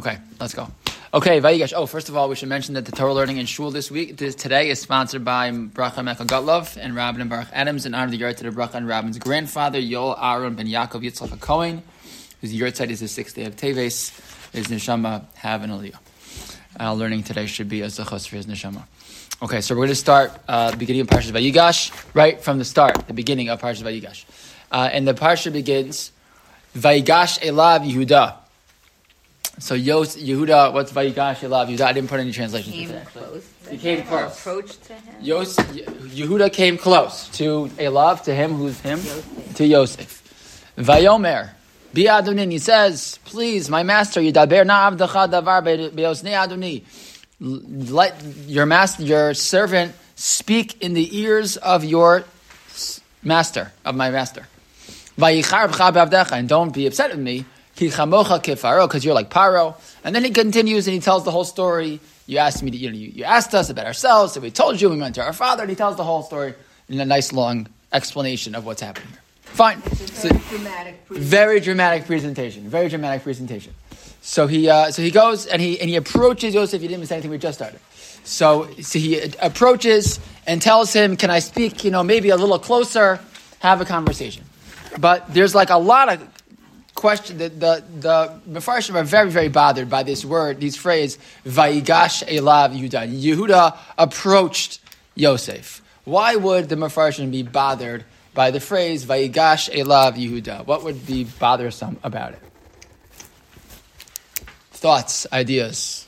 Okay, let's go. Okay, Vayigash. Oh, first of all, we should mention that the Torah learning in Shul this week, this, today, is sponsored by Bracha Michael Gutlov and Rabin and Baruch Adams in honor of the Yahrzeit of Bracha and Rabin's grandfather, Yoel Aaron ben Yaakov Yitzchak Cohen, whose Yahrzeit is the sixth day of Teves. His neshama have an aliyah. Our learning today should be a zachos for his neshama. Okay, so we're going to start uh, beginning of Parashat Vayigash right from the start, the beginning of Parashat Vayigash, uh, and the parsha begins Vayigash Elav Yehuda. So Yos, Yehuda, what's Vayigash Elav Yehuda? I didn't put any translations. Came close. He came close. Approached to him. Yos, Yehuda came close to Elav, to him, who's him? To Yosef. Vayomer, Bi Adonin, he says, please, my master, Yidaber na avdacha davar beosnei Adoni. Let your master, your servant, speak in the ears of your master, of my master. Vayichar b'cha and don't be upset with me. Ki chamocha kefaro, because you're like Paro. And then he continues and he tells the whole story. You asked me, to, you know, you, you asked us about ourselves, so we told you, we went to our father, and he tells the whole story in a nice long explanation of what's happening here. Fine. So- dramatic. very dramatic presentation. Very dramatic presentation. So he uh, so he goes and he and he approaches Yosef. You didn't miss anything. We just started. So so he approaches and tells him, "Can I speak? You know, maybe a little closer, have a conversation." But there's like a lot of question. The the the Mefarshim are very very bothered by this word, this phrase, Vaigash elav Yehuda." Yehuda approached Yosef. Why would the Mefarshim be bothered by the phrase Vaigash elav Yehuda"? What would be bothersome about it? Thoughts, ideas,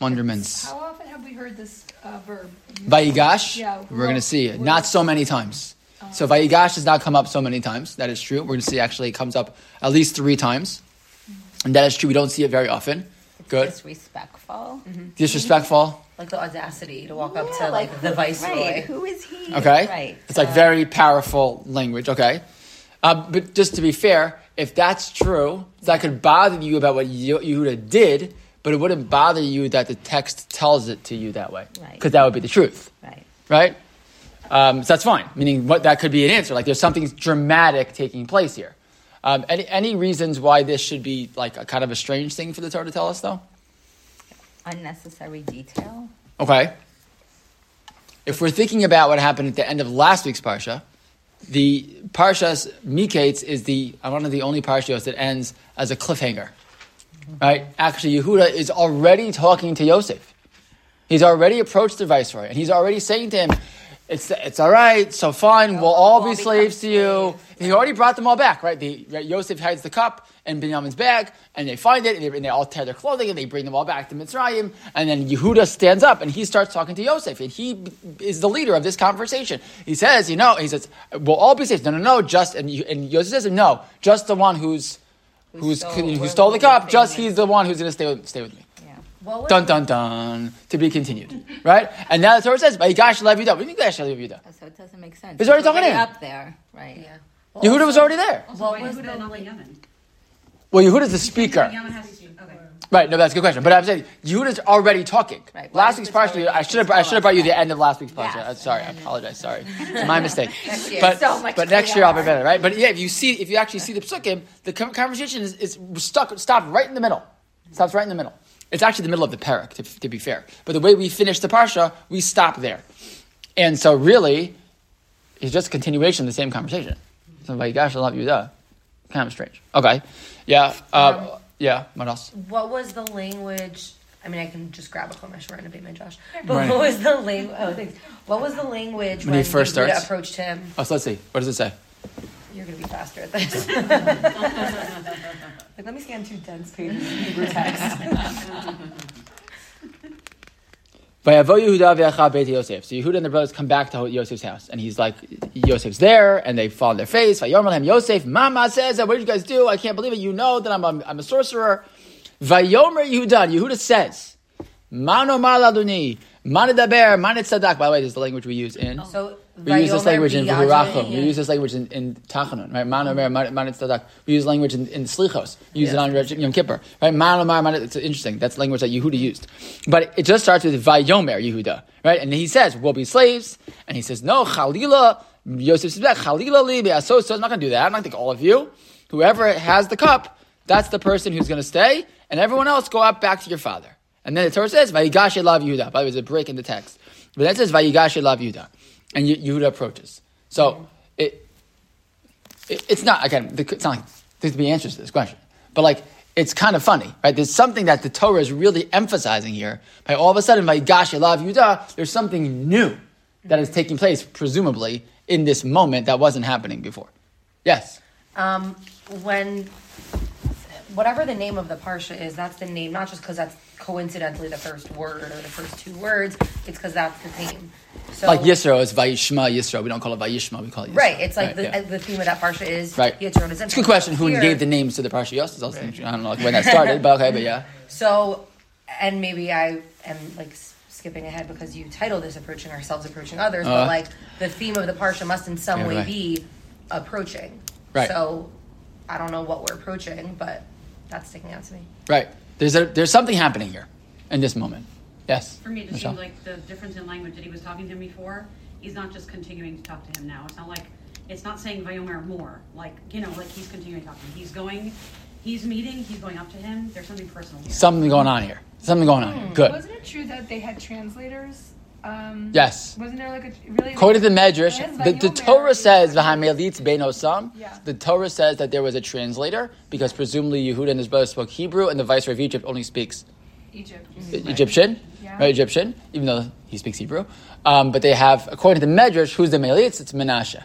wonderments. How often have we heard this uh, verb? Vaigash? Yeah, we're going to see it. Not so many times. So Vayigash does not come up so many times. That is true. We're going to see actually it comes up at least three times. And that is true. We don't see it very often. Good. Disrespectful. Disrespectful. like the audacity to walk up to like, the viceroy. Right. Who is he? Okay. Right. It's like very powerful language. Okay. Uh, but just to be fair, if that's true, that could bother you about what Ye- Yehuda did, but it wouldn't bother you that the text tells it to you that way. Right. Because that would be the truth. Right. right? Um, so that's fine. Meaning, what that could be an answer. Like, there's something dramatic taking place here. Um, any, any reasons why this should be like a kind of a strange thing for the Torah to tell us, though? Unnecessary detail. Okay. If we're thinking about what happened at the end of last week's parsha, the parshas Miketz is the one of the only parshas that ends as a cliffhanger, right? Actually, Yehuda is already talking to Yosef. He's already approached the viceroy, and he's already saying to him, "It's it's all right, so fine. We'll all be all slaves to you." He already brought them all back, right? The, right? Yosef hides the cup in Binyamin's bag, and they find it, and they, and they all tear their clothing, and they bring them all back to Mitzrayim. And then Yehuda stands up, and he starts talking to Yosef, and he is the leader of this conversation. He says, "You know," he says, "We'll all be slaves." No, no, no, just and, and Yosef says, "No, just the one who's." Who's, stole- who stole the cup? Just he's the one who's going to stay with, stay with me. Yeah. What Dun dun dun. To be continued, right? And now the Torah says, "Vayigash lev Yehuda." What do you mean, Vayigash lev Yehuda? So it doesn't make sense. He's already talking to him. up there, right? Yeah. Yehuda was already there. What was Yehuda the and not? Yemen. Well, Yehuda's the speaker. Yemen has to. Okay. Right, no, that's a good question. But I'm saying Yehuda's already talking. Right, Last week's the parsha, I should have I should have us brought you the end of last week's parsha. Yes. Uh, sorry, I apologize. Sorry, it's my mistake. But So much but next year I'll be better, right? But yeah, if you see if you actually see the psukim, the conversation is, is stuck stopped right in the middle. Stops right in the middle. It's actually the middle of the parak, to, to be fair. But the way we finish the parsha, we stop there. And so really, it's just a continuation of the same conversation. So like, gosh, I love Yehuda. Kind of strange. Okay. Yeah. Uh, yeah. What else? What was the language? I mean, I can just grab a chumash. We're in a big Josh. But Right. what was the language? Oh, thanks. What was the language When when, he first starts? approached him? Oh, so let's see. What does it say? You're gonna be faster at this. like, let me scan two dense pages of Hebrew text. Vayavo Yehuda v'echa beit Yosef. So Yehuda and the brothers come back to Yosef's house, and he's like, Yosef's there, and they fall on their face. Vayomer lahem Yosef, Mama says, "What did you guys do? I can't believe it. You know that I'm a, I'm a sorcerer." Vayomer Yehuda. Yehuda says, "Mano mal aduni, manidaber, manitzadak." By the way, this is the language we use in. So We use this language in biyadeh- We use this language in, in Tachanun, right? Man Omer, Man Tzadak. We use language in, in Slichos. We use it on Yom Kippur, right? Man Omer, Man It's interesting. That's language that Yehuda used. But it just starts with Vayomer Yehuda, right? And he says, we'll be slaves. And he says, no, Chalila. Yosef says Chalila li be'asos. So I'm not going to do that. I'm not going to all of you. Whoever has the cup, that's the person who's going to stay. and everyone else go out back to your father. And then the Torah says, Vayigash Elav Yehuda. By the way, there's a break in the text. But then it says, Vayigash Elav Yehuda. And Yehuda approaches. So it, it, it's not, again, the- it's not like there's to be answers to this question. But like, it's kind of funny, right? There's something that the Torah is really emphasizing here. By all of a sudden, Vayigash Elav Yehuda, there's something new that is taking place, presumably, in this moment that wasn't happening before. Yes. Um, when whatever the name of the parsha is, that's the name, not just because that's coincidentally the first word or the first two words. It's because that's the theme. So Like Yisro is Vayishma Yisro. We don't call it Vayishma, we call it Yisro. Right, it's like Right, the, yeah. the theme of that parsha is Right. Is It's a good question. Who Here- gave the names to the Parsha Yosef? I don't know like when that started, but okay, but yeah. So, and maybe I am like skipping ahead because you titled this "Approaching Ourselves, Approaching Others," Uh. but like the theme of the parsha must in some Yeah, way right. be approaching. Right. So, I don't know what we're approaching, but that's sticking out to me. Right. There's a, there's something happening here in this moment. Yes. For me, it just Michelle? seems like the difference in language that he was talking to him before, he's not just continuing to talk to him now. It's not like, it's not saying Vayomer more, like, you know, like he's continuing talking. He's going, he's meeting, he's going up to him. There's something personal here. something going on here. Something going on here. Good. Wasn't it true that they had translators? Um, Yes. Wasn't there like a really? According to the Medrash, the, the Torah is- says "V'hamelitz bein osam." Yeah. The Torah says that there was a translator because presumably Yehuda and his brother spoke Hebrew, and the viceroy of Egypt only speaks Egypt. Egyptian, Yeah. Right? Egyptian, even though he speaks Hebrew. Um, but they have, according to the Medrash, who's the Melitz? It's Menashe.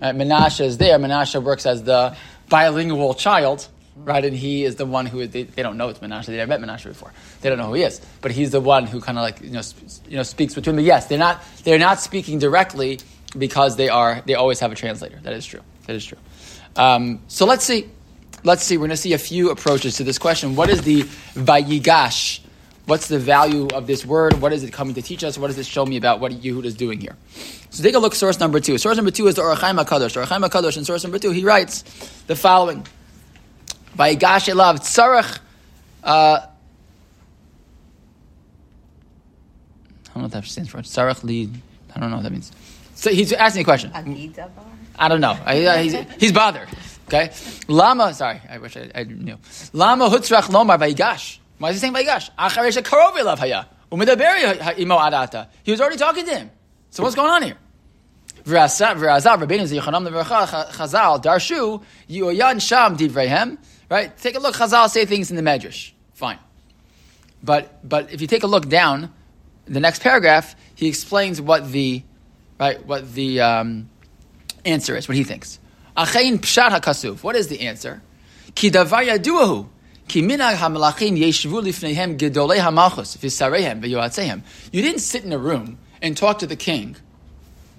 Right? Menashe is there. Menashe works as the bilingual child, right? And he is the one who they, they don't know it's Menashe. They never met Menashe before. They don't know who he is. But he's the one who kind of like you know sp- you know speaks between them. Yes, they're not they're not speaking directly because they are they always have a translator. That is true. That is true. Um, so let's see. Let's see. We're going to see a few approaches to this question. What is the vayigash? What's the value of this word? What is it coming to teach us? What does it show me about what Yehuda is doing here? So take a look. Source number two. Source number two is the Or HaChaim Hakadosh. Or HaChaim Hakadosh. In source number two, he writes the following: Vayigash elav tzarech. Uh, I don't know what that stands for. Tzarech li. I don't know what that means. So he's asking a question. I don't know. I, he's, he's bothered. Okay. Lama. Sorry, I wish I, I knew. Lama hutzrach lomar vayigash. Why is he saying vayigash? Acharesh karov elav haya. Umedaberi imo adata. He was already talking to him. So what's going on here? Right. Take a look. Chazal say things in the Medrash. Fine. But but if you take a look down, the next paragraph, he explains what the right what the um, answer is, what he thinks. What is the answer? You didn't sit in a room and talk to the king,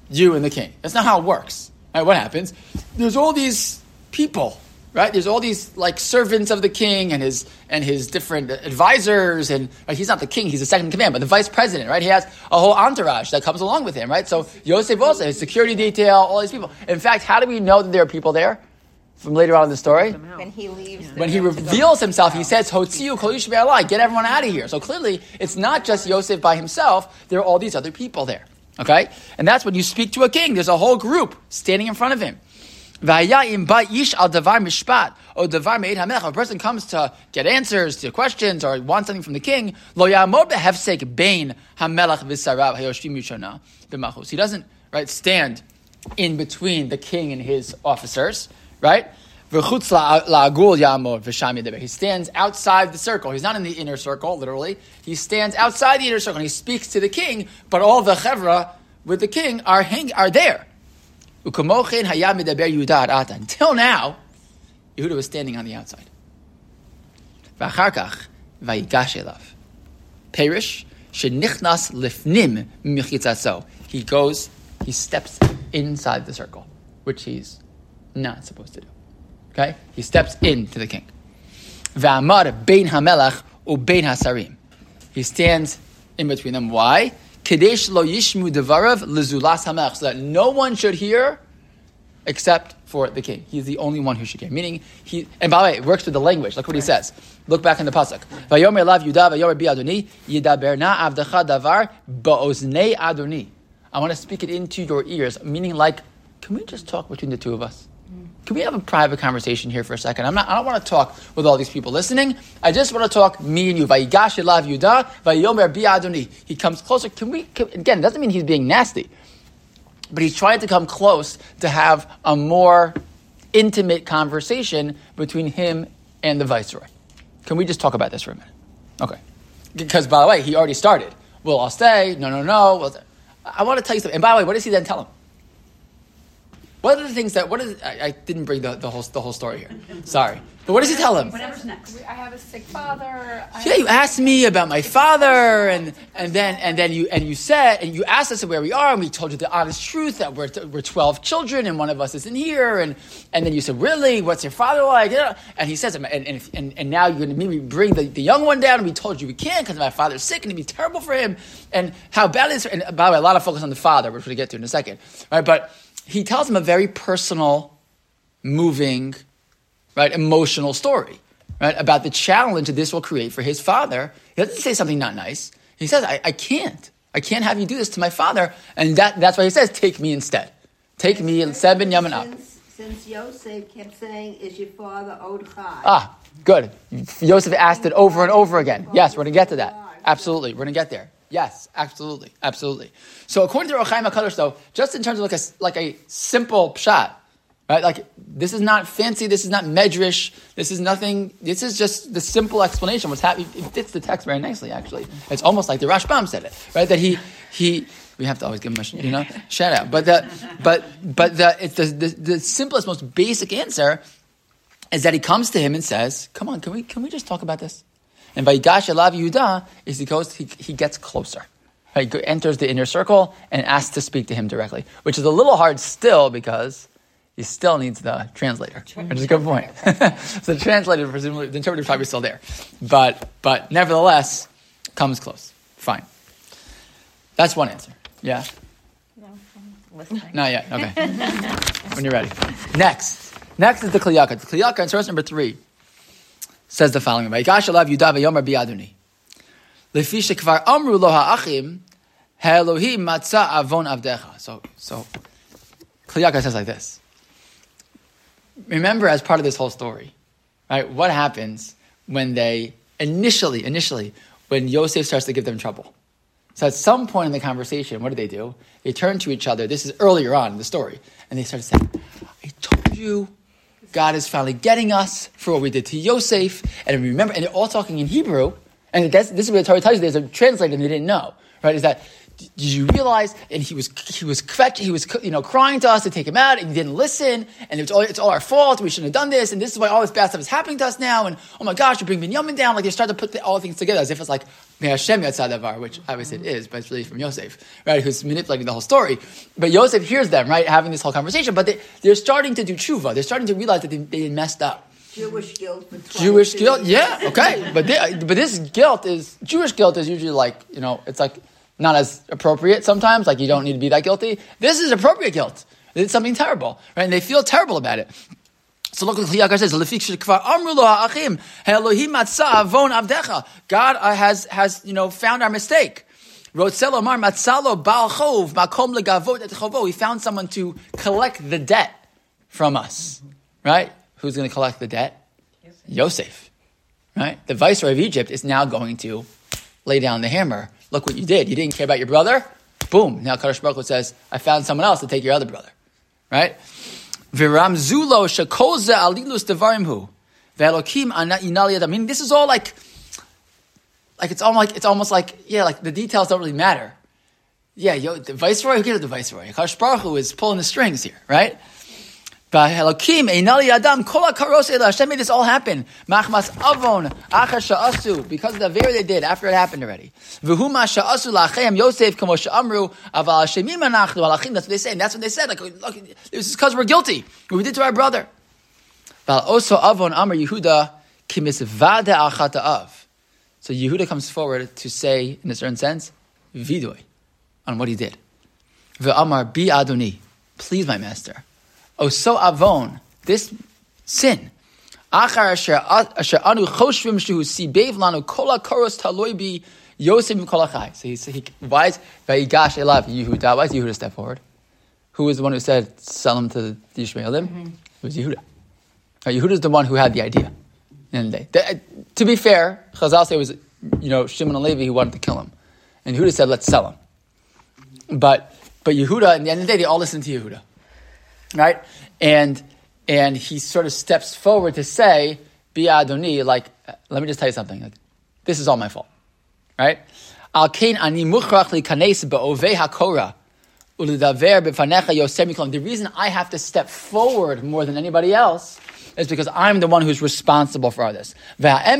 you and the king. That's not how it works. Right, what happens? There's all these people, right? There's all these like servants of the king and his and his different advisors, and right, he's not the king; he's the second command, but the vice president, right? He has a whole entourage that comes along with him, right? So Yosef also his security detail, all these people. In fact, how do we know that there are people there? From later on in the story, When he leaves. the when he room to go- reveals himself, he says, "Hotziu kol ish be'alai," get everyone out of here. So clearly, it's not just Yosef by himself. There are all these other people there. Okay, and that's when you speak to a king. There's a whole group standing in front of him. V'haya im ba ish al davar mishpat or davar meid hamelech. If a person comes to get answers to questions or wants something from the king, lo yamod behefsek bein hamelech v'sarav hayoshvim yishana b'machos. He doesn't right stand in between the king and his officers, right? He stands outside the circle. He's not in the inner circle, literally. He stands outside the inner circle and he speaks to the king, but all the chevra with the king are hang, are there. Until now, Yehuda was standing on the outside. Perish shenichnas lifnim michitzatzo. He goes, he steps inside the circle, which he's not supposed to do. Okay? He steps into the king. V'amar bein hamelach ubein hasarim. He stands in between them. Why? Kadesh lo yishmu devarav lezulas hamelach. So that no one should hear except for the king. He's the only one who should hear. Meaning, he, and by the way, it works with the language. Look what he says. Look back in the pasuk. Vayomer lav Yudah vayomer bi Adoni yidaberna avdecha davar ba'oznei Adoni. I want to speak it into your ears, meaning like, can we just talk between the two of us? Can we have a private conversation here for a second? I'm not, I don't want to talk with all these people listening. I just want to talk me and you. He comes closer. Can we, can, again, it doesn't mean he's being nasty, but he's trying to come close to have a more intimate conversation between him and the viceroy. Can we just talk about this for a minute? Okay. Because, by the way, he already started. Well, I'll stay. No, no, no. I want to tell you something. And by the way, what does he then tell him? What are the things that? What is? I, I didn't bring the, the whole the whole story here. Sorry, but what does he tell him? Whatever's next. I have a sick father. I Yeah, you asked me about my father, and and then and then you and you said and you asked us where we are, and we told you the honest truth that we're we're twelve children, and one of us isn't here, and and then you said, really, what's your father like? And he says, and and, and, and now you're going to maybe bring the, the young one down, and we told you we can't because my father's sick, and it'd be terrible for him, and how bad it is. And by the way, a lot of focus on the father, which we'll get to in a second, right? But he tells him a very personal, moving, right, emotional story, right, about the challenge that this will create for his father. He doesn't say something not nice. He says, I, I can't. I can't have you do this to my father. And that, that's why he says, take me instead. Take me and seven yaman up. Since, since Yosef kept saying, "Is your father Od Chai?" Ah, good. Joseph asked it over and over again. Yes, we're going to get to that. Absolutely. We're going to get there. Yes, absolutely. Absolutely. So according to Or HaChaim HaKadosh, though, just in terms of like a, like a simple pshat, right? Like, this is not fancy. This is not medrash. This is nothing. This is just the simple explanation. What's happening? It fits the text very nicely, actually. It's almost like the Rashbam said it, right? That he, he, we have to always give him a, you know, shout out. But the, but, but the, it's the, the, the simplest, most basic answer is that he comes to him and says, come on, can we, can we just talk about this? And Vayigash Elav Yehuda is he goes, he, he gets closer. Right? He enters the inner circle and asks to speak to him directly, which is a little hard still because he still needs the translator, which is a good point. so the translator, presumably, the interpreter is probably still there. But, but nevertheless, comes close. Fine. That's one answer. Yeah? no Listening. Not yet. Okay. when you're ready. Next. Next is the Kli Yakar. The Kli Yakar in source number three says the following: shekvar amru avon. So, so Kli Yakar says like this. Remember, as part of this whole story, right? What happens when they initially, initially, when Yosef starts to give them trouble? So at some point in the conversation, what do they do? They turn to each other. This is earlier on in the story, and they start saying, "I told you." God is finally getting us for what we did to Yosef. And remember, and they're all talking in Hebrew. And this is what the Torah tells you. There's a translator they didn't know, right? Is that did you realize? And he was he was he was you know crying to us to take him out, and he didn't listen. And it's all it's all our fault. We shouldn't have done this. And this is why all this bad stuff is happening to us now. And oh my gosh, you bring Binyamin down. Like they start to put the, all things together as if it's like Hashem Yatzadavar, which obviously it is, but it's really from Yosef, right? Who's manipulating the whole story. But Yosef hears them, right, having this whole conversation. But they, they're starting to do tshuva. They're starting to realize that they, they messed up. Jewish guilt Jewish guilt, yeah, okay, but they, but this guilt is Jewish guilt is usually like you know it's like not as appropriate sometimes. Like you don't need to be that guilty. This is appropriate guilt. It's something terrible, right? And they feel terrible about it. So look what Kli Yakar says. "Lefik shekvar amru lo ha'achim, Elohim matzah avon avdecha." God uh, has has you know found our mistake. Rotzelo mar matzalo bal chov makom legavot et chovo. He found someone to collect the debt from us, right? Who's going to collect the debt? Yosef, right? The viceroy of Egypt is now going to lay down the hammer. Look what you did. You didn't care about your brother. Boom. Now Kadosh Baruch Hu says, I found someone else to take your other brother. Right? Viramzulo shakoza alilus devarimhu. Velokim I mean, this is all like, like it's almost like, it's almost like, yeah, like the details don't really matter. Yeah, yo, the viceroy, who cares the viceroy? Kadosh Baruch Hu is pulling the strings here, right? Elokim einali adam kol hakaros ela. Hashem made this all happen. Machmas avon achar sha'asu because of the very they did after it happened already. V'hu ma sha'asu la'achem Yosef kamo sha'amru aval hashemim anachnu. That's what they say. And that's what they said. Like, look, this is because we're guilty. What we did to our brother. Val oso avon amar Yehuda kimisvade achata av. So Yehuda comes forward to say, in a certain sense, vidoy on what he did. Ve'amar bi adoni. Please, my master. Oh, so avon, this sin. Achar asher anu choshvim shehu sibev lanu kol hakoros taloi bi Yosef kol. So he, so he why is vayigash elav Yehuda? Why is Yehuda step forward? who was the one who said, sell him to the Ishmaelim? Mm-hmm. It was Yehuda. Right, Yehuda is the one who had the idea. And they, they- to be fair, Chazal say it was, you know, Shimon and Levi who wanted to kill him. And Yehuda said, let's sell him. But, but Yehuda, in the end of the day, they all listened to Yehuda. Right? And, and he sort of steps forward to say, Bi Adoni, like, let me just tell you something. Like, this is all my fault. Right? Al kain ani mukhrach li kanes ba'ovei hakora. ulidaver b'fanecha yosem. The reason I have to step forward more than anybody else is because I'm the one who's responsible for all this. Right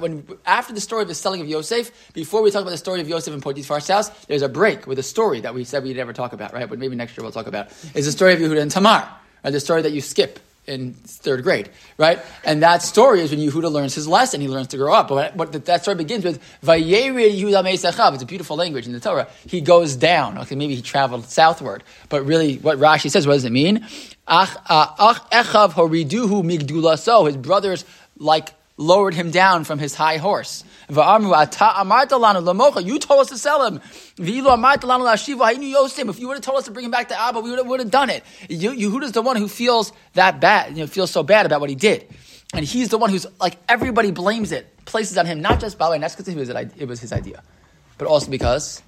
when after the story of the selling of Yosef, before we talk about the story of Yosef and Potiphar's house, there's a break with a story that we said we'd never talk about. Right, but maybe next year we'll talk about. Is the story of Yehuda and Tamar, right? The story that you skip in third grade, right? And that story is when Yehuda learns his lesson, he learns to grow up. But what that story begins with, Vayered Yehuda Me'esechav. It's a beautiful language in the Torah. He goes down. Okay, maybe he traveled southward. But really, what Rashi says, what does it mean? Ach uh, ach echav horiduhu migdulaso. His brothers, like, lowered him down from his high horse. You told us to sell him. If you would have told us to bring him back to Abba, we would have, done it. Ye- Yehuda's the one who feels that bad, you know, feels so bad about what he did. And he's the one who's, like, everybody blames it, places on him, not just, by the way, that's because it was his idea, but also because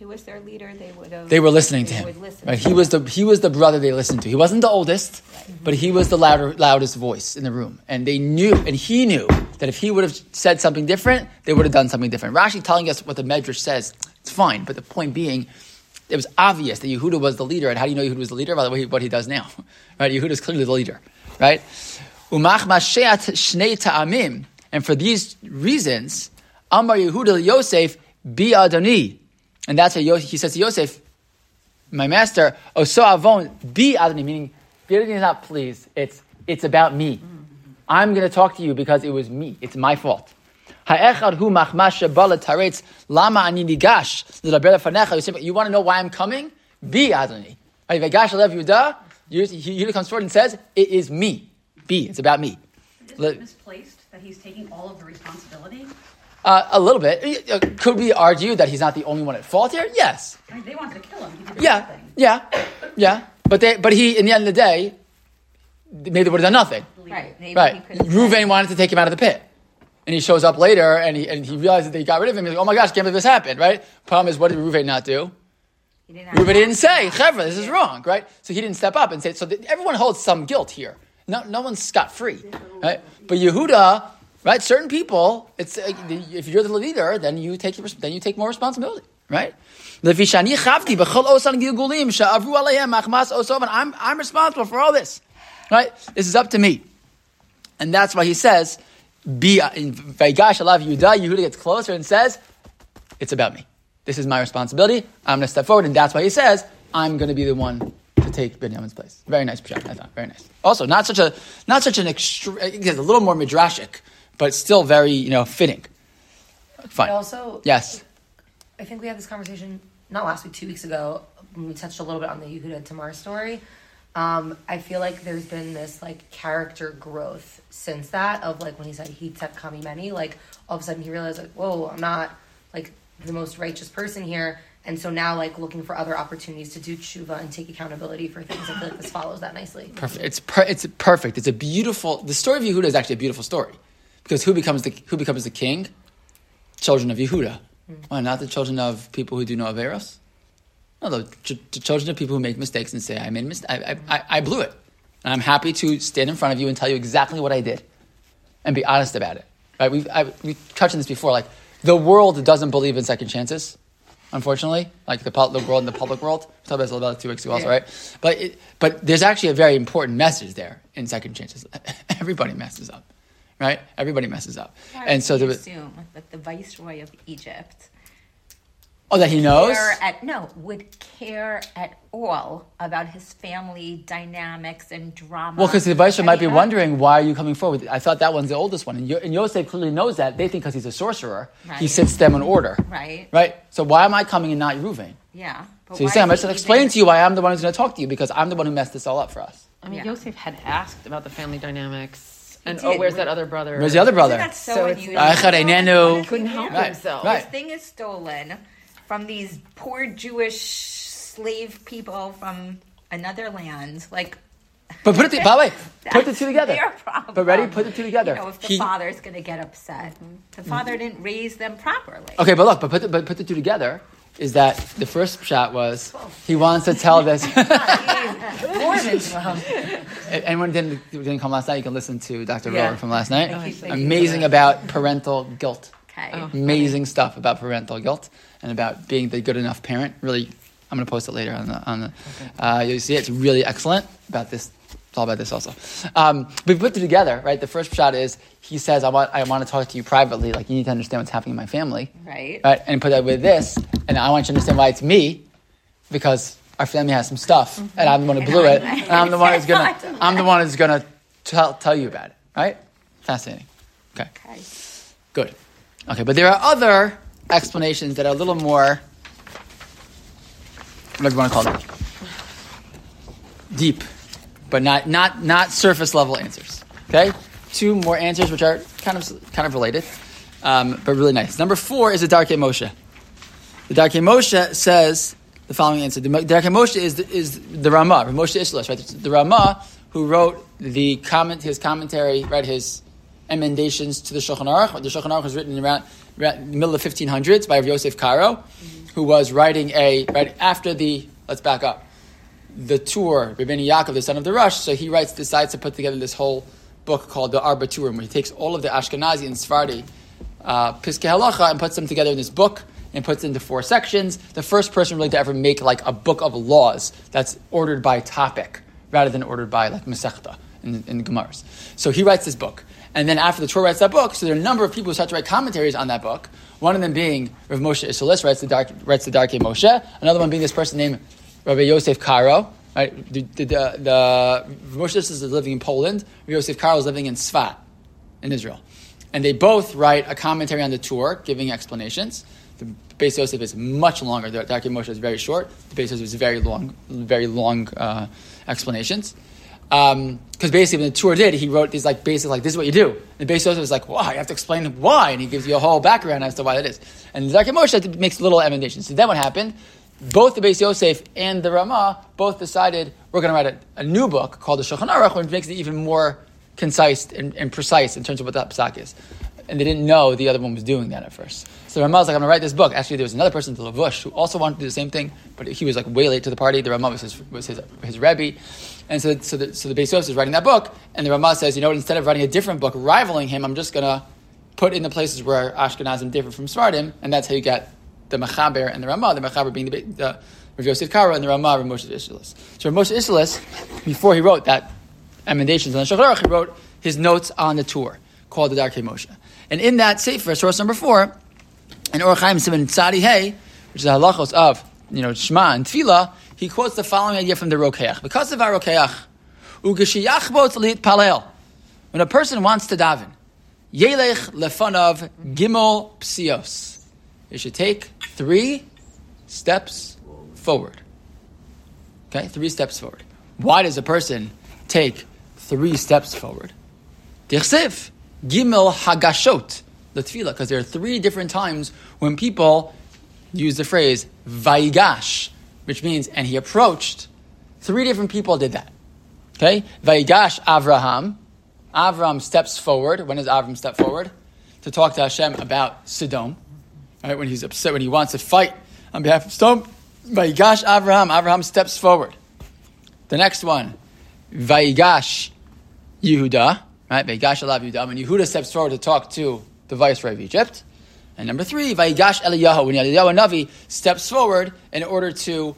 He was their leader. They would have. they were listening to him. listen Right? to He was the he was the brother they listened to. He wasn't the oldest, but he was the louder, loudest voice in the room, and they knew, and he knew that if he would have said something different, they would have done something different. Rashi telling us what the Medrash says, it's fine, but the point being. It was obvious that Yehuda was the leader, and how do you know Yehuda was the leader? By the way, what he does now, right? Yehuda is clearly the leader, right? Umach masheat shnei ta'amim, and for these reasons, Amar Yehuda Yosef bi Adoni, and that's what Yo- he says to Yosef, my master, oh, Oso Avon bi Adoni, meaning bi Adoni is not please. It's it's about me. I'm going to talk to you because it was me. It's my fault. Ha'echad hu machmash shebala taretz lama ani nigash l'daber lefanecha. Yosef, You want to know why I'm coming? Bi Adoni. Right, Vegash alev Yudah. Comes forward and says, "It is me. Be. It's about me." Is it misplaced that he's taking all of the responsibility? Uh, a little bit. Could we argue that he's not the only one at fault here? Yes. I mean, they wanted to kill him. He Yeah, right thing. yeah, yeah. But they, but he, in the end of the day, maybe they would have done nothing. Right. Maybe Right. Ruvain wanted to take him out of the pit. And he shows up later and he, and he realizes that they got rid of him. He's like, oh my gosh, can't believe this happened, right? Problem is, what did Ruvain not do? He didn't Ruvain didn't say, Chevra, this is wrong, right? So he didn't step up and say, so th- everyone holds some guilt here. No, no one's scot free, right? But Yehuda, right? Certain people, it's uh, if you're the leader, then you take then you take more responsibility, right? I'm, I'm responsible for all this, right? This is up to me, and that's why he says, "Be in Vaygash Alav Yehuda." Yehuda gets closer and says, "It's about me. This is my responsibility. I'm going to step forward," and that's why he says, "I'm going to be the one." To take Binyamin's place. Very nice, Pshat, I thought. Very nice. Also, not such a, not such an extra, a little more midrashic but still very, you know, fitting. Fine. But also, yes. I think we had this conversation not last week, two weeks ago. When we touched a little bit on the Yehuda and Tamar story. Um, I feel like there's been this like character growth since that of like when he said he tech kami many, like all of a sudden he realized like, whoa, I'm not like the most righteous person here. And so now like looking for other opportunities to do tshuva and take accountability for things. I feel like this follows that nicely. Perfect. It's per, it's perfect. It's a beautiful. The story of Yehuda is actually a beautiful story, because who becomes the who becomes the king? Children of Yehuda. Hmm. Why not the children of people who do no averos? No, the, ch- the children of people who make mistakes and say, "I made a mistake. I, I, I, blew it." And I'm happy to stand in front of you and tell you exactly what I did, and be honest about it. Right? We've I, we've touched on this before. Like the world doesn't believe in second chances. Unfortunately, like the, the world and the public world, we talked about this about two weeks ago, also, Yeah. right? But it, but there's actually a very important message there in second chances. Everybody messes up, right? Everybody messes up, and so we assume that the viceroy of Egypt oh that he knows. at no would care at all about his family dynamics and drama. Well, because the viceroy might be Yeah. wondering why are you coming forward. I thought that one's the oldest one, and, Yo- and Yosef clearly knows that. They think because he's a sorcerer, he Right. sits them in order, Right. Right. So why am I coming and not Ruvain? Yeah. But So he's why saying, I'm is just he explain to you why I'm the one who's going to talk to you because I'm the one who messed this all up for us. I mean, Yeah. Yosef had asked about the family dynamics, and oh, did. oh, where's that other brother? Where's the other brother? That's so, So it's- unusual. Echad einenu. Couldn't help Right, himself. right. This thing is stolen. from these poor Jewish slave people from another land. Like, But put it, by the way, put the two together. But ready? Put the two together. You know, if the He- father's going to get upset, the father didn't raise them properly. Okay, but look, but put the, but put the two together. Is that the first shot was he wants to tell this. More than twelve. Anyone didn't didn't come last night? You can listen to Dr. Yeah. Roller from last night. Thank you, thank you. Amazing about parental guilt. Okay. Oh. Amazing stuff about parental guilt and about being the good enough parent. Really, I'm going to post it later on the on the. Uh, you'll see it. it's really excellent about this. It's all about this also. Um, we put it together, right? The first shot is he says, "I want I want to talk to you privately. Like you need to understand what's happening in my family." Right. right? And put that with this, and I want you to understand why it's me, because our family has some stuff, and I'm the one who blew it, and I'm the one who's gonna, I'm the one who's gonna tell, tell you about it, right? Fascinating. Okay, Okay. good. Okay, but there are other explanations that are a little more, whatever you want to call them, deep, but not not not surface level answers. Okay, two more answers which are kind of kind of related, um, but really nice. Number four is the Darkei Moshe. The Darkei Moshe says the following answer. The Darkei Moshe is the, is the Ramah, Moshe Isserles, right? The Rama who wrote the comment, his commentary, right? His emendations to the Shulchan Aruch. The Shulchan Aruch was written around, around the middle of the 1500s by Yosef Karo, who was writing a right after the. Let's back up. The Tur, Rabbeinu Yaakov, the son of the Rosh, so he writes, decides to put together this whole book called the Arba Turim, where he takes all of the Ashkenazi and Sephardi uh, Piskei Halacha and puts them together in this book and puts it into four sections. The first person really to ever make like a book of laws that's ordered by topic rather than ordered by like Masechta in, in the Gemaras. So he writes this book. And then after the Torah writes that book, so there are a number of people who start to write commentaries on that book. One of them being Rav Moshe Isserles, writes the Dark, writes the Darkei Moshe. Another one being this person named Rabbi Yosef Karo. Right? The, the, the, the Moshe is living in Poland. Rabbi Yosef Karo is living in Sfat in Israel. And they both write a commentary on the Tur, giving explanations. The Beis Yosef is much longer. The Darkei Moshe is very short. The Beis Yosef is very long, very long uh, explanations. Because basically, when the Tur did, he wrote these like basic like this is what you do. And Beis Yosef was like, why? You have to explain why, and he gives you a whole background as to why that is. And the Darkei Moshe makes little emendations. So then what happened? Both the Beis Yosef and the Ramah both decided we're going to write a, a new book called the Shulchan Aruch, which makes it even more concise and, and precise in terms of what that psak is. And they didn't know the other one was doing that at first. So the Ramah was like, I'm going to write this book. Actually, there was another person, the Levush, who also wanted to do the same thing, but he was like way late to the party. The Ramah was his, was his, his Rebbe. And so, so the, so the Beis Yosef is writing that book, and the Ramah says, you know what, instead of writing a different book rivaling him, I'm just going to put in the places where Ashkenazim differ from Sephardim, and that's how you get the Mechaber and the Ramah, the Mechaber being the, the Rav Yosef Karo, and the Ramah, Rav Moshe Isserles. So Rav Moshe Isserles, before he wrote that emendations on the Shulchan he wrote his notes on the Tur, called the Darkei Moshe. And in that Sefer, source number four, in Or Chaim Simon Tzadi Hey, which is the halachos of you know Shema and Tefillah, he quotes the following idea from the Rokeach. Because of our Rokeach, when a person wants to daven, Yelech Lefanav Gimel Psios, you should take three steps forward. Okay, three steps forward. Why does a person take three steps forward? Dichsev, Gimel Hagashot, the tefillah, because there are three different times when people use the phrase Vaigash, which means, and he approached. Three different people did that. Okay? Vaigash Avraham. Avram steps forward. When does Avram step forward? To talk to Hashem about Sodom. Right? When he's upset, when he wants to fight on behalf of Sodom. Vaigash Avraham. Avraham steps forward. The next one. Vaigash Yehuda. Right? Vaigash Alav Yehuda. When Yehuda steps forward to talk to the viceroy of Egypt. And number three, Vaigash Eliyahu, when Eliyahu Navi steps forward in order to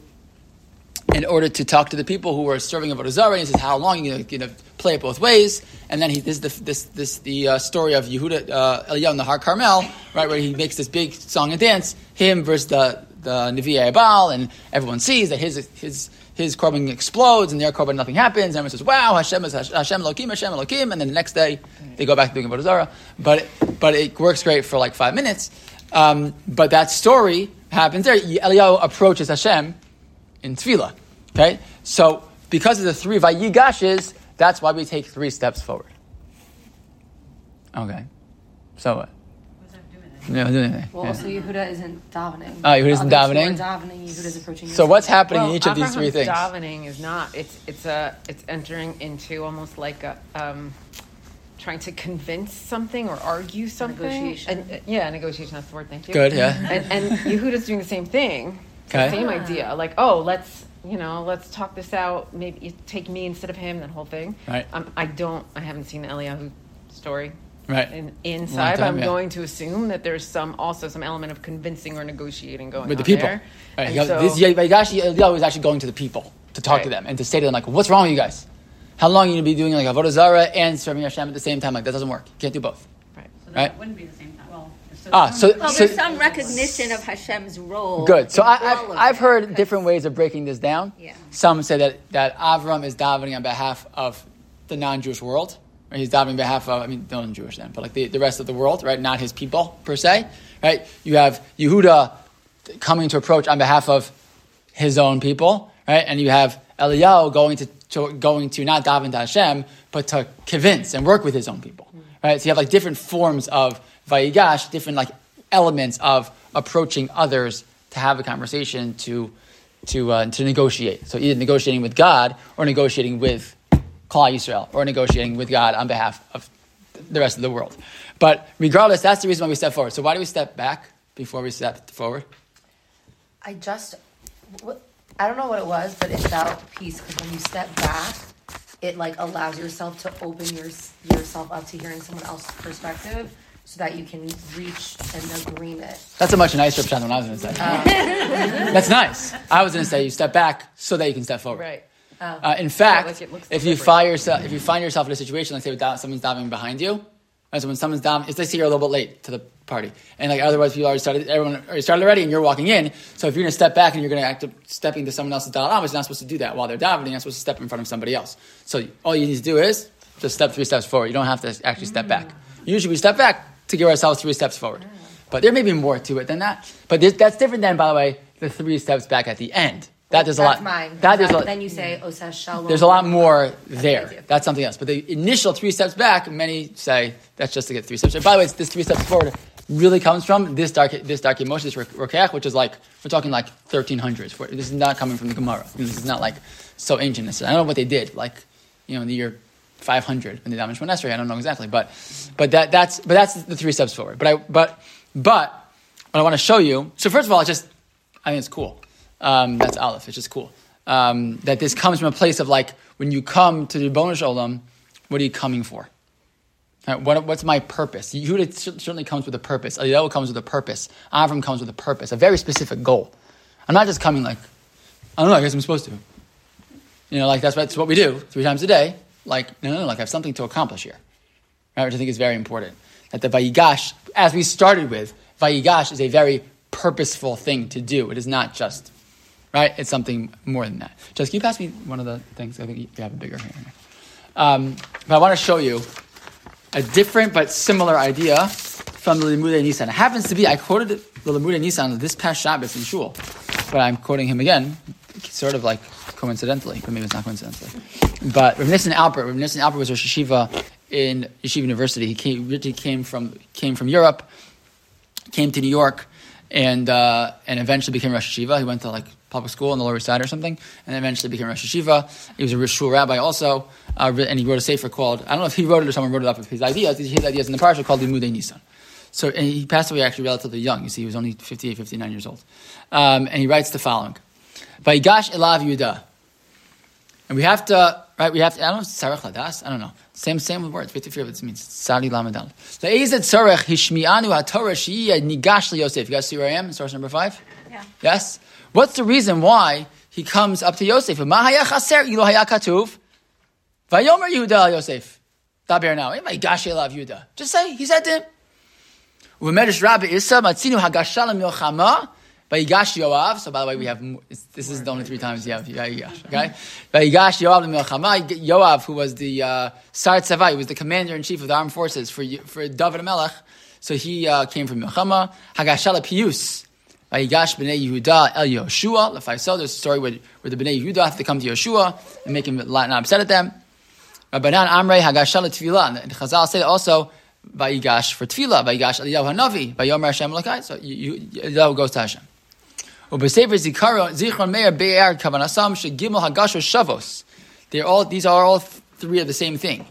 in order to talk to the people who are serving Avodah Zarah, and he says, "How long you going to play it both ways?" And then he this is the this this the uh, story of Yehuda uh, Eliyahu in the Har Carmel, right, where he makes this big song and dance, him versus the the Baal, and everyone sees that his his his korban explodes and their korban nothing happens. And everyone says, "Wow, Hashem is Hashem Elokim, Hashem Elokim," and then the next day they go back to doing Avodah. But but it works great for like five minutes. Um, but that story happens there. Eliyahu approaches Hashem in tefillah. Okay, so because of the three vayigashes, that's why we take three steps forward. Okay, so what? What's that doing No, no, no, no. Well, Yeah. also Yehuda isn't davening. Oh, Yehuda isn't The other two davening? are davening. Yehuda's approaching. So what's happening Well, in each of these three things? Davening is not. It's it's a it's entering into almost like a um, trying to convince something or argue something. negotiation. And, uh, yeah, negotiation. That's the word. Thank you. Good, yeah. And, and Yehuda's doing the same thing. Okay. The same idea. Like, oh, let's you know, let's talk this out. Maybe you take me instead of him. That whole thing. Right. Um, I don't. I haven't seen the Eliyahu story. Right. In, inside, but time, I'm yeah. going to assume that there's some also some element of convincing or negotiating going with the on people. there. Right. And He goes- so- this Eliyahu is actually going to the people to talk to them and to say to them like, "What's wrong with you guys? How long are you going to be doing like avodah zara and serving Hashem at the same time? Like that doesn't work. You can't do both." right. So Right. wouldn't be the same time. Well, it's Ah, so- Well, so- there's some recognition of Hashem's role. Good. So I, I've, I've it, heard different ways of breaking this down. Yeah. Some say that, that Avram is davening on behalf of the non-Jewish world. Right? He's davening on behalf of, I mean, non-Jewish then, but like the, the rest of the world, right? Not his people per se, right? You have Yehuda coming to approach on behalf of his own people, right? And you have Eliyahu going to, to going to not daven to Hashem, but to convince and work with his own people, right? So you have like different forms of vayigash, different like elements of approaching others to have a conversation to to uh, to negotiate. So either negotiating with God or negotiating with Klal Yisrael or negotiating with God on behalf of the rest of the world. But regardless, that's the reason why we step forward. So why do we step back before we step forward? I just, I don't know what it was, but it felt peace because when you step back, it like allows yourself to open your, yourself up to hearing someone else's perspective, so that you can reach an agreement. That's a much nicer pshat than I was going to say. That's nice. I was going to say you step back so that you can step forward. Right. Uh, in fact, like if you find yourself if you find yourself in a situation like say da- someone's diving behind you, right, so when someone's diving, it's like say you're a little bit late to the party, and like otherwise people already started, everyone already started already, and you're walking in. So if you're going to step back and you're going to act stepping to someone else's dalam, you're not supposed to do that while they're diving. You're not supposed to step in front of somebody else. So all you need to do is just step three steps forward. You don't have to actually step back. Usually we step back to give ourselves three steps forward, but there may be more to it than that. But that's different than, by the way, the three steps back at the end. That there's a lot. mine. That there's a lot. then you say Oseh Shalom. There's a lot more there. do. That's something else. But the initial three steps back, many say that's just to get three steps. And By the way, it's this three steps forward really comes from this dark, this Darkei Moshe, this rokeach, which is like we're talking like 1300s. This is not coming from the Gemara. This is not like so ancient. I don't know what they did, like you know, in the year 500 when they damaged Monastery. I don't know exactly, but but that that's but that's the three steps forward. But I but but what I want to show you. So first of all, it's just I think it's cool. Um, that's Aleph. It's just cool um, that this comes from a place of like when you come to the Bonus Olam, what are you coming for? Right, what, what's my purpose? Yehuda certainly comes with a purpose. Eliyahu comes with a purpose. Avram comes with a purpose, a very specific goal. I'm not just coming like, I don't know, I guess I'm supposed to. You know, like that's, that's what we do three times a day. Like, no, no, no, like I have something to accomplish here. Right, which I think is very important. That the Vayigash, as we started with, Vayigash is a very purposeful thing to do. It is not just, right? It's something more than that. Just can you pass me one of the things? I think you have a bigger hand. Um, but I want to show you a different but similar idea from the Limudei Nissan. It happens to be, I quoted the Limudei Nissan this past Shabbos in Shul, but I'm quoting him again, sort of like coincidentally, but maybe it's not coincidentally. But Rav Nissen Alpert, Rav Nissen Alpert was a yeshiva in Yeshiva University. He came, came from, came from Europe, came to New York, and, uh, and eventually became Rosh Yeshiva. He went to like public school on the Lower East Side or something, and eventually became Rosh Yeshiva. He was a shul rabbi also, uh, and he wrote a sefer called, I don't know if he wrote it or someone wrote it up with his ideas, his ideas in the parsha called Limudei Nisan. So, and he passed away actually relatively young. You see, he was only 58, 59 years old. Um, and he writes the following. Vayigash elav Yudah. And we have to, right, we have to, I don't know, Sarach Ladas? I don't know. Same, same words. 53 of it means Sali Lamadal. Le'ezet Sarach Hishmianu HaTorah Shiyya Nigash Yosef. You guys see where I am? Source number five? Yeah. Yes? What's the reason why he comes up to Yosef? Ma haya chaser ilo haya katuv. Vayomer Yehuda al Yosef. Daber now. Vayigash elav Yehuda. Just say, he said to him. Umedrash Rabbi Issa Matzinu Hagashalam Milchama Vayigash Yoav. So by the way, we have this is the only three times you have Vayigash. Okay, Vayigash Yoav Milchama. Yoav, who was the uh, Sar Tzavai, was the commander in chief of the armed forces for for David Melech. So he uh, came from Milchama. Hagashala Pius. Vayigash Bnei Yehuda El Yoshua. Lefaisel. There's a story where, where the Bnei Yehuda have to come to Yoshua and make him not upset at them. Rabbanan Amrei Hagashala Tefillah. And Chazal say also Vayigash for Tefillah, Vayigash Eliyahu Hanavi, Vayomer Hashem Lakai. So Eliyahu goes to Hashem. They're all these are all three of the same thing.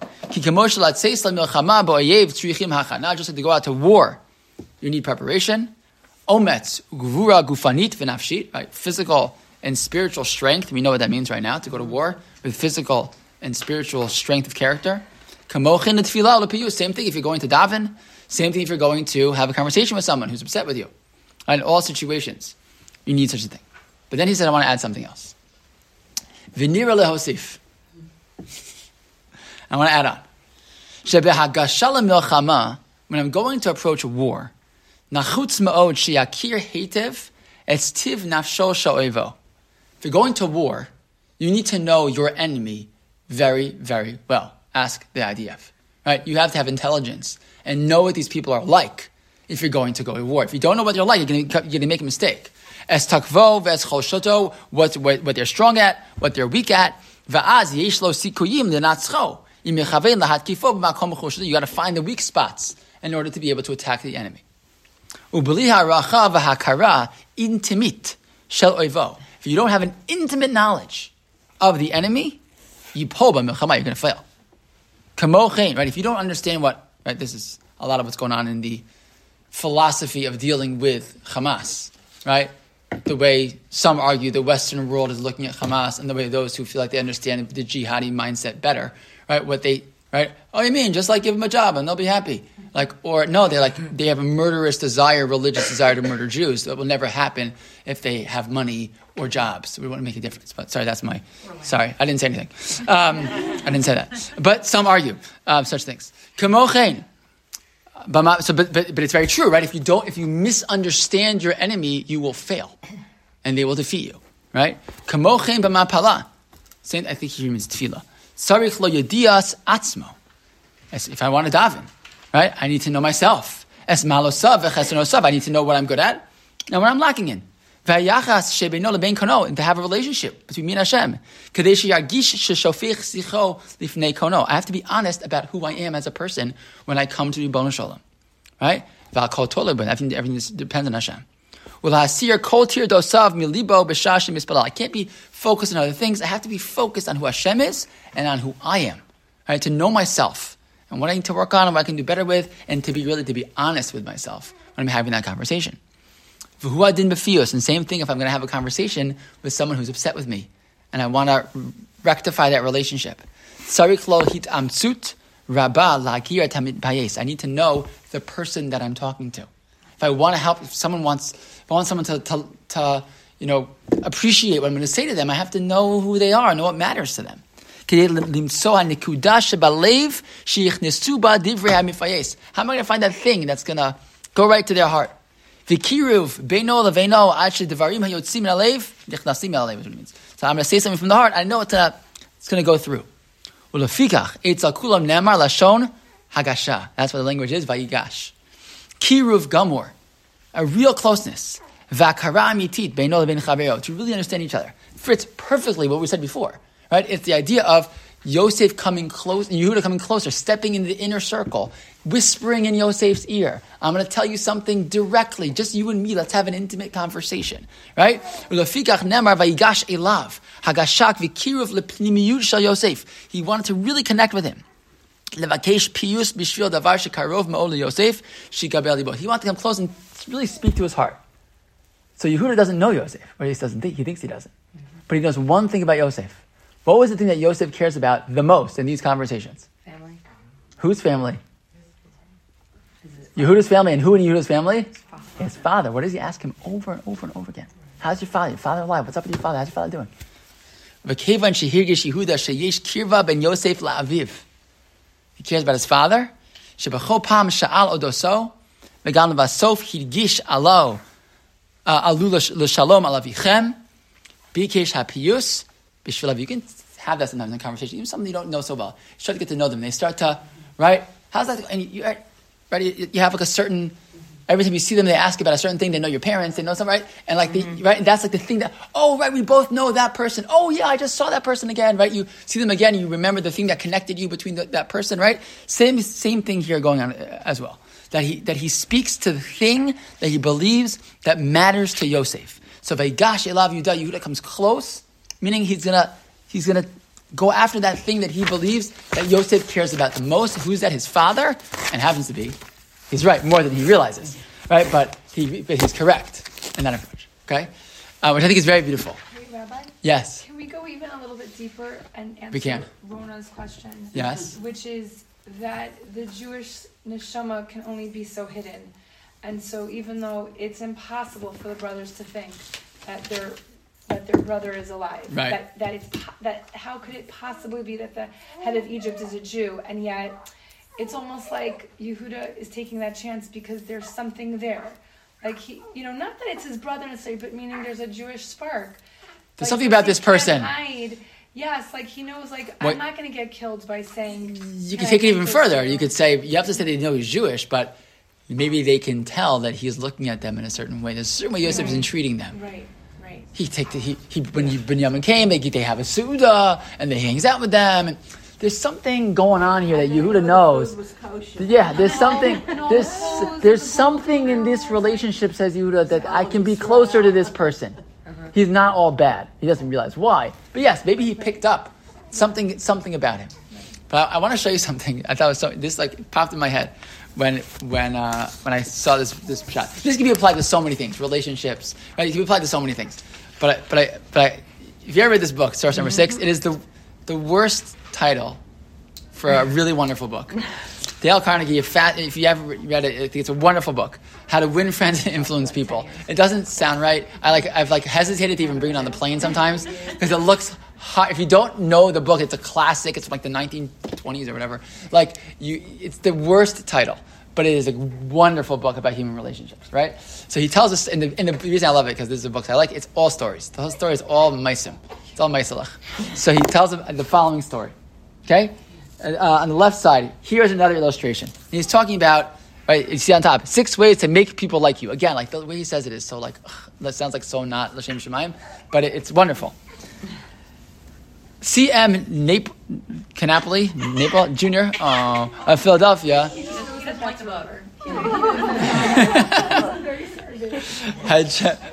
Not just like to go out to war, you need preparation. Gufanit. Right, physical and spiritual strength. We know what that means right now to go to war with physical and spiritual strength of character. Same thing if you're going to daven. Same thing if you're going to have a conversation with someone who's upset with you. In all situations, you need such a thing. But then he said, I want to add something else. Vinira lehosif. I want to add on. Shebehagashala milchama, when I'm going to approach war, nachutz ma'od sheyakir hetev es tiv nafsho sho'evo. If you're going to war, you need to know your enemy very, very well. Ask the IDF. Right? You have to have intelligence and know what these people are like if you're going to go to war. If you don't know what they're like, you're going to make a mistake. Es takvo ves choshoto, what, what, what they're strong at, what they're weak at. Va'az yesh lo sikuyim lenatzcho. You got to find the weak spots in order to be able to attack the enemy. intimit shel oivo. If you don't have an intimate knowledge of the enemy, you pull by milchama, you're going to fail. Kamochein, right? If you don't understand what, right, this is a lot of what's going on in the philosophy of dealing with Hamas, right? The way some argue the Western world is looking at Hamas and the way those who feel like they understand the jihadi mindset better, right? What they, right? Oh, you mean just like give them a job and they'll be happy? Like, or no, they're like, they have a murderous desire, religious desire to murder Jews. That will never happen if they have money or jobs. We want to make a difference. But sorry, that's my, sorry, I didn't say anything. Um, I didn't say that. But some argue um, such things. Kamochein. So, but, but, but it's very true, right? If you don't, if you misunderstand your enemy, you will fail, and they will defeat you, right? Same, I think he means tefillah. Sarich lo yedias atzmo. If I want to daven, right? I need to know myself. Es malosav. I need to know what I'm good at and what I'm lacking in. V'ayachas kono, and to have a relationship between me and Hashem. Kadesh yargish sheshofich sicho lifnei kono. I have to be honest about who I am as a person when I come to Ribbono Shel Olam. Right? V'akol tolebun. Everything, everything depends on Hashem. Mispalal. I can't be focused on other things. I have to be focused on who Hashem is and on who I am. Right? To know myself and what I need to work on and what I can do better with, and to be really to be honest with myself when I'm having that conversation. V'huadin befios, and same thing if I'm going to have a conversation with someone who's upset with me, and I want to rectify that relationship. Hit tamid payes. I need to know the person that I'm talking to. If I want to help, if someone wants, if I want someone to, to, to you know, appreciate what I'm going to say to them, I have to know who they are, know what matters to them. How am I going to find that thing that's going to go right to their heart? V'kiruv beino leveino actually devarim hayotzim alev nichnasim alev is what it means. So I'm going to say something from the heart. I know it's, uh, it's going to go through. Ulefikach etzel kulam nemar lashon hagasha. That's what the language is. Vayigash. Kiruv gamor, a real closeness. Vakara mitit beino levein chavero to really understand each other. Fits perfectly what we said before. Right? It's the idea of Yosef coming close, Yehuda coming closer, stepping into the inner circle, whispering in Yosef's ear. I'm going to tell you something directly, just you and me. Let's have an intimate conversation, right? He wanted to really connect with him. He wanted to come close and really speak to his heart. So Yehuda doesn't know Yosef, or at least doesn't think, he thinks he doesn't. But he knows one thing about Yosef. What was the thing that Yosef cares about the most in these conversations? Family. Whose family? Yehuda's family. And who in Yehuda's family? His father. His father. What does he ask him over and over and over again? How's your father? Your father alive? What's up with your father? How's your father doing? V'kevan shehirgish Yehuda sheyesh kirva ben Yosef la'aviv. He cares about his father. Shebecho pam sha'al odoso. V'gam levasof hirgish alo. Uh, alu l'shalom alavichem. Bikesh hapiyus. Bishvilav. You can have that sometimes in conversation, even someone you don't know so well. You start to get to know them. They start to, right? How's that? And you, right? You have like a certain Every time you see them, they ask about a certain thing. They know your parents. They know something, right? And like, the, right? And that's like the thing that, oh, right, we both know that person. Oh, yeah, I just saw that person again, right? You see them again, you remember the thing that connected you between the, that person, right? Same, same thing here going on uh, as well. That he, that he speaks to the thing that he believes that matters to Yosef. So, Vayigash Elav Yudah, Yehuda comes close, meaning he's gonna, he's gonna go after that thing that he believes that Yosef cares about the most. Who's that? His father, and happens to be He's right more than he realizes, right? But he, but he's correct in that approach. Okay, uh, which I think is very beautiful. Hey, Rabbi, Yes. can we go even a little bit deeper and answer We can. Rona's question? Yes. Which is that the Jewish neshama can only be so hidden. And so even though it's impossible for the brothers to think that their that their brother is alive, Right. that that it's that how could it possibly be that the head of Egypt is a Jew and yet it's almost like Yehuda is taking that chance because there's something there. Like he, you know, not that it's his brother necessarily, but meaning there's a Jewish spark. There's something about this person. hide. Yes, like he knows. Like What- I'm not going to get killed by saying. You "Can could take it even further. You could say you have to say they know he's Jewish, but maybe they can tell that he's looking at them in a certain way. There's a certain way Yosef is entreating them. Right, right. He take the, he, he when he, Binyamin came, they they have a seudah and they hangs out with them. And there's something going on here that Yehuda knows. Yeah, there's something. There's there's something in this relationship, says Yehuda, that I can be closer to this person. He's not all bad. He doesn't realize why. But yes, maybe he picked up something something about him. But I, I want to show you something. I thought it was so, this like popped in my head when when uh, when I saw this this shot. This can be applied to so many things, relationships. Right? It can be applied to so many things. But I, but I, but I, if you ever read this book, source number six, mm-hmm. it is the the worst title for a really wonderful book. Dale Carnegie, if you ever read it, I think it's a wonderful book. How to win friends and influence people. It doesn't sound right. I like I've like hesitated to even bring it on the plane sometimes because it looks hot. If you don't know the book, it's a classic. It's from like the 1920s or whatever. Like you, it's the worst title, but it is a wonderful book about human relationships. Right. So he tells us, and the, and the reason I love it because this is the books I like. It's all stories. The whole story is all meisim. It's all meisalach. So he tells the following story. Okay uh, on the left side, here's another illustration. He's talking about, right, you see on top, six ways to make people like you. Again, like the way he says it is so like, ugh, that sounds like so not L'Shem Shemaim, but it, it's wonderful. C.M. Nap- Canapoli, Jr. Uh, of Philadelphia doesn't had,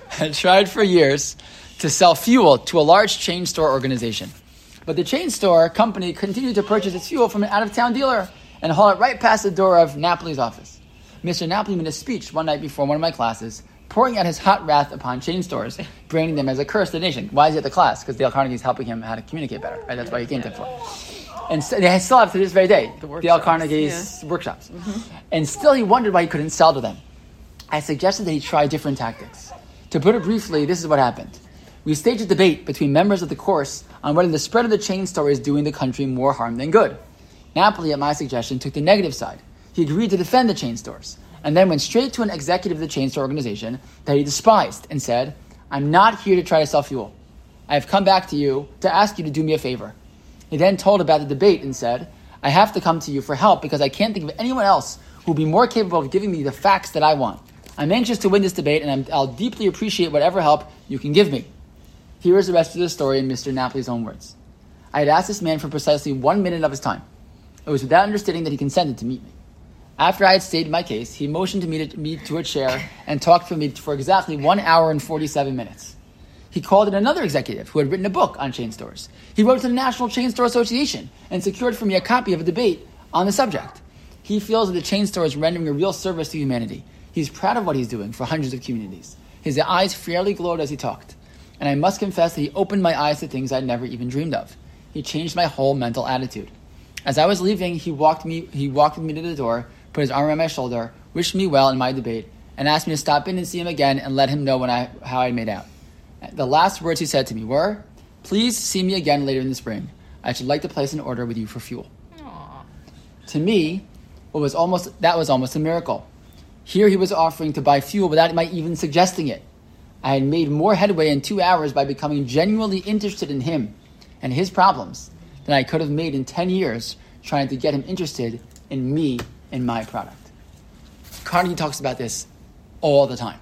had tried for years to sell fuel to a large chain store organization. But the chain store company continued to purchase its fuel from an out of town dealer and haul it right past the door of Napoli's office. Mr. Napoli made a speech one night before one of my classes, pouring out his hot wrath upon chain stores, branding them as a curse to the nation. Why is he at the class? Because Dale Carnegie is helping him how to communicate better. Right? That's why he came to Florida. And so, they still have to this very day, Dale workshops, Carnegie's workshops. Mm-hmm. And still he wondered why he couldn't sell to them. I suggested that he try different tactics. To put it briefly, this is what happened. We staged a debate between members of the course on whether the spread of the chain store is doing the country more harm than good. Napoli, at my suggestion, took the negative side. He agreed to defend the chain stores, and then went straight to an executive of the chain store organization that he despised and said, I'm not here to try to sell fuel. I have come back to you to ask you to do me a favor. He then told about the debate and said, I have to come to you for help because I can't think of anyone else who will be more capable of giving me the facts that I want. I'm anxious to win this debate and I'm, I'll deeply appreciate whatever help you can give me. Here is the rest of the story in Mr. Napoli's own words. I had asked this man for precisely one minute of his time. It was without understanding that he consented to meet me. After I had stated my case, he motioned me to, me to a chair and talked for me for exactly one hour and 47 minutes. He called in another executive who had written a book on chain stores. He wrote to the National Chain Store Association and secured for me a copy of a debate on the subject. He feels that the chain store is rendering a real service to humanity. He's proud of what he's doing for hundreds of communities. His eyes fairly glowed as he talked. And I must confess that he opened my eyes to things I'd never even dreamed of. He changed my whole mental attitude. As I was leaving, he walked me he walked me to the door, put his arm around my shoulder, wished me well in my debate, and asked me to stop in and see him again and let him know when I how I made out. The last words he said to me were, Please see me again later in the spring. I should like to place an order with you for fuel. To me, what was almost that was almost a miracle. Here he was offering to buy fuel without my even suggesting it. I had made more headway in two hours by becoming genuinely interested in him and his problems than I could have made in 10 years trying to get him interested in me and my product. Carnegie talks about this all the time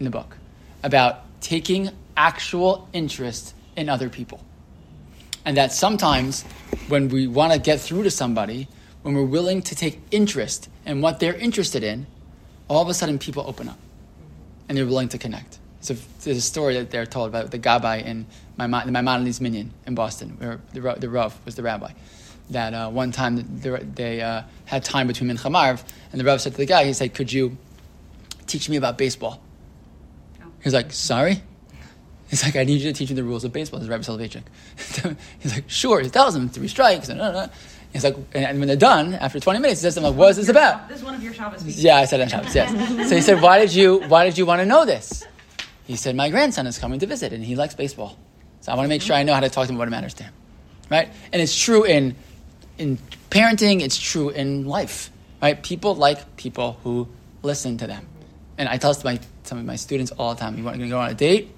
in the book about taking actual interest in other people. And that sometimes when we want to get through to somebody, when we're willing to take interest in what they're interested in, all of a sudden people open up and they're willing to connect. So there's a story that they're told about the Gabbai in Maimonides Minyan in Boston, where the, the Rav was the rabbi. That uh, one time the, they uh, had time between Mincha Maariv, and the Rav said to the guy, he said, "Could you teach me about baseball?" He's like, "Sorry." He's like, "I need you to teach me the rules of baseball." This is Rabbi Soloveitchik. He's like, "Sure." He tells him three strikes. And, uh, uh. He's like, and when they're done, after 20 minutes, he says to them, like, "What is this about?" This is one of your Shabbos speeches. Yeah, I said on Shabbos. Yes. So he said, "Why did you Why did you want to know this?" He said, "My grandson is coming to visit, and he likes baseball, so I want to make sure I know how to talk to him what matters to him." Right? And it's true in in parenting. It's true in life. Right? People like people who listen to them. And I tell this to my some of my students all the time. You want to go on a date?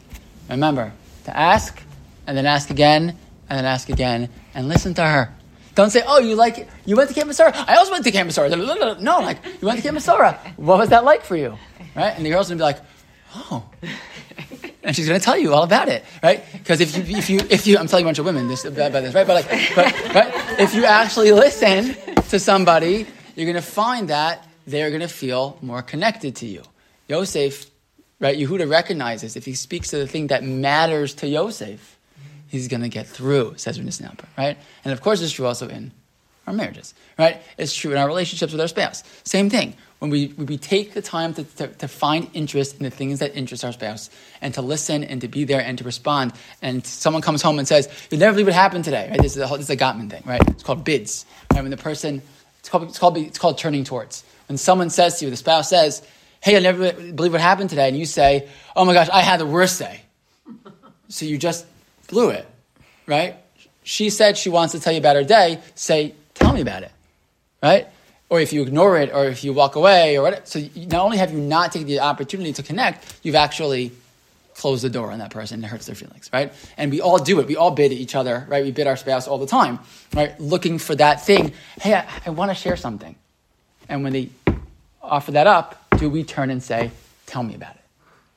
Remember to ask, and then ask again, and then ask again, and listen to her. Don't say, "Oh, you like it. you went to Camp Masora. I also went to Camp Masora." No, like you went to Camp Masora. What was that like for you? Right? And the girl's gonna be like, "Oh," and she's gonna tell you all about it, right? Because if you, if you, if you, I'm telling a bunch of women this about this, right? But like, but right? If you actually listen to somebody, you're gonna find that they're gonna feel more connected to you. Yosef, right? Yehuda recognizes if he speaks to the thing that matters to Yosef he's going to get through, says Renisnamper, right? And of course, it's true also in our marriages, right? It's true in our relationships with our spouse. Same thing. When we, when we take the time to, to, to, find interest in the things that interest our spouse and to listen and to be there and to respond, and someone comes home and says, You'll never believe what happened today, right? This is a, this is a Gottman thing, right? It's called bids, right? When the person, it's called, it's called, it's called turning towards. When someone says to you, the spouse says, Hey, you'll never believe what happened today, and you say, Oh my gosh, I had the worst day. So you just blew it, right? She said she wants to tell you about her day. Say, tell me about it, right? Or if you ignore it, or if you walk away, or whatever. So not only have you not taken the opportunity to connect, you've actually closed the door on that person and it hurts their feelings, right? And we all do it. We all bid at each other, right? We bid our spouse all the time, right? Looking for that thing. Hey, I, I want to share something. And when they offer that up, do we turn and say, tell me about it,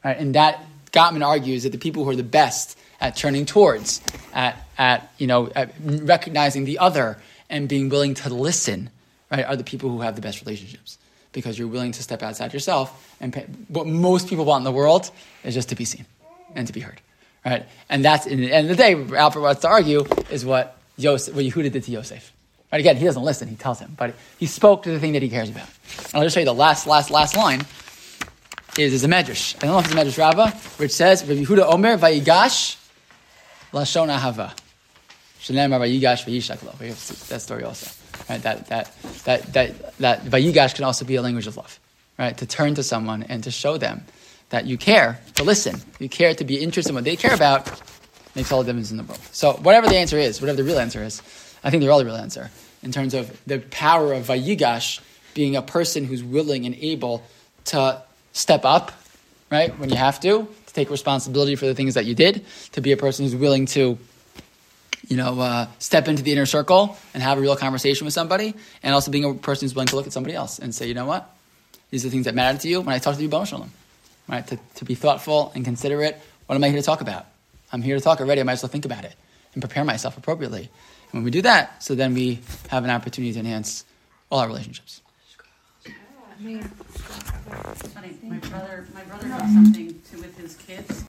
right? And that Gottman argues that the people who are the best at turning towards, at, at you know, at recognizing the other and being willing to listen, right, are the people who have the best relationships because you're willing to step outside yourself. And pay, what most people want in the world is just to be seen and to be heard, right? And that's in the end of the day, Alfred wants to argue is what Yosef, what Yehuda did to Yosef. Right? Again, he doesn't listen; he tells him, but he spoke to the thing that he cares about. And I'll just show you the last, last, last line. Is, is a medrash. I don't know if it's a medrash Rabbah, which says, "Rabbi Yehuda Omer vayigash lashon ahava." Shenemar vayigash vayishak lo. We have that story also. Right? That that that that that vayigash can also be a language of love. Right? To turn to someone and to show them that you care, to listen, you care to be interested in what they care about, makes all the difference in the world. So whatever the answer is, whatever the real answer is, I think they're all the real answer in terms of the power of vayigash being a person who's willing and able to step up, right, when you have to, to take responsibility for the things that you did, to be a person who's willing to, you know, uh, step into the inner circle and have a real conversation with somebody, and also being a person who's willing to look at somebody else and say, you know what, these are the things that matter to you when I talk to you about Shalom, right, to, to be thoughtful and considerate. What am I here to talk about? I'm here to talk already. I might as well think about it and prepare myself appropriately. When we do that, so then we have an opportunity to enhance all our relationships. My brother, my brother something to with his kids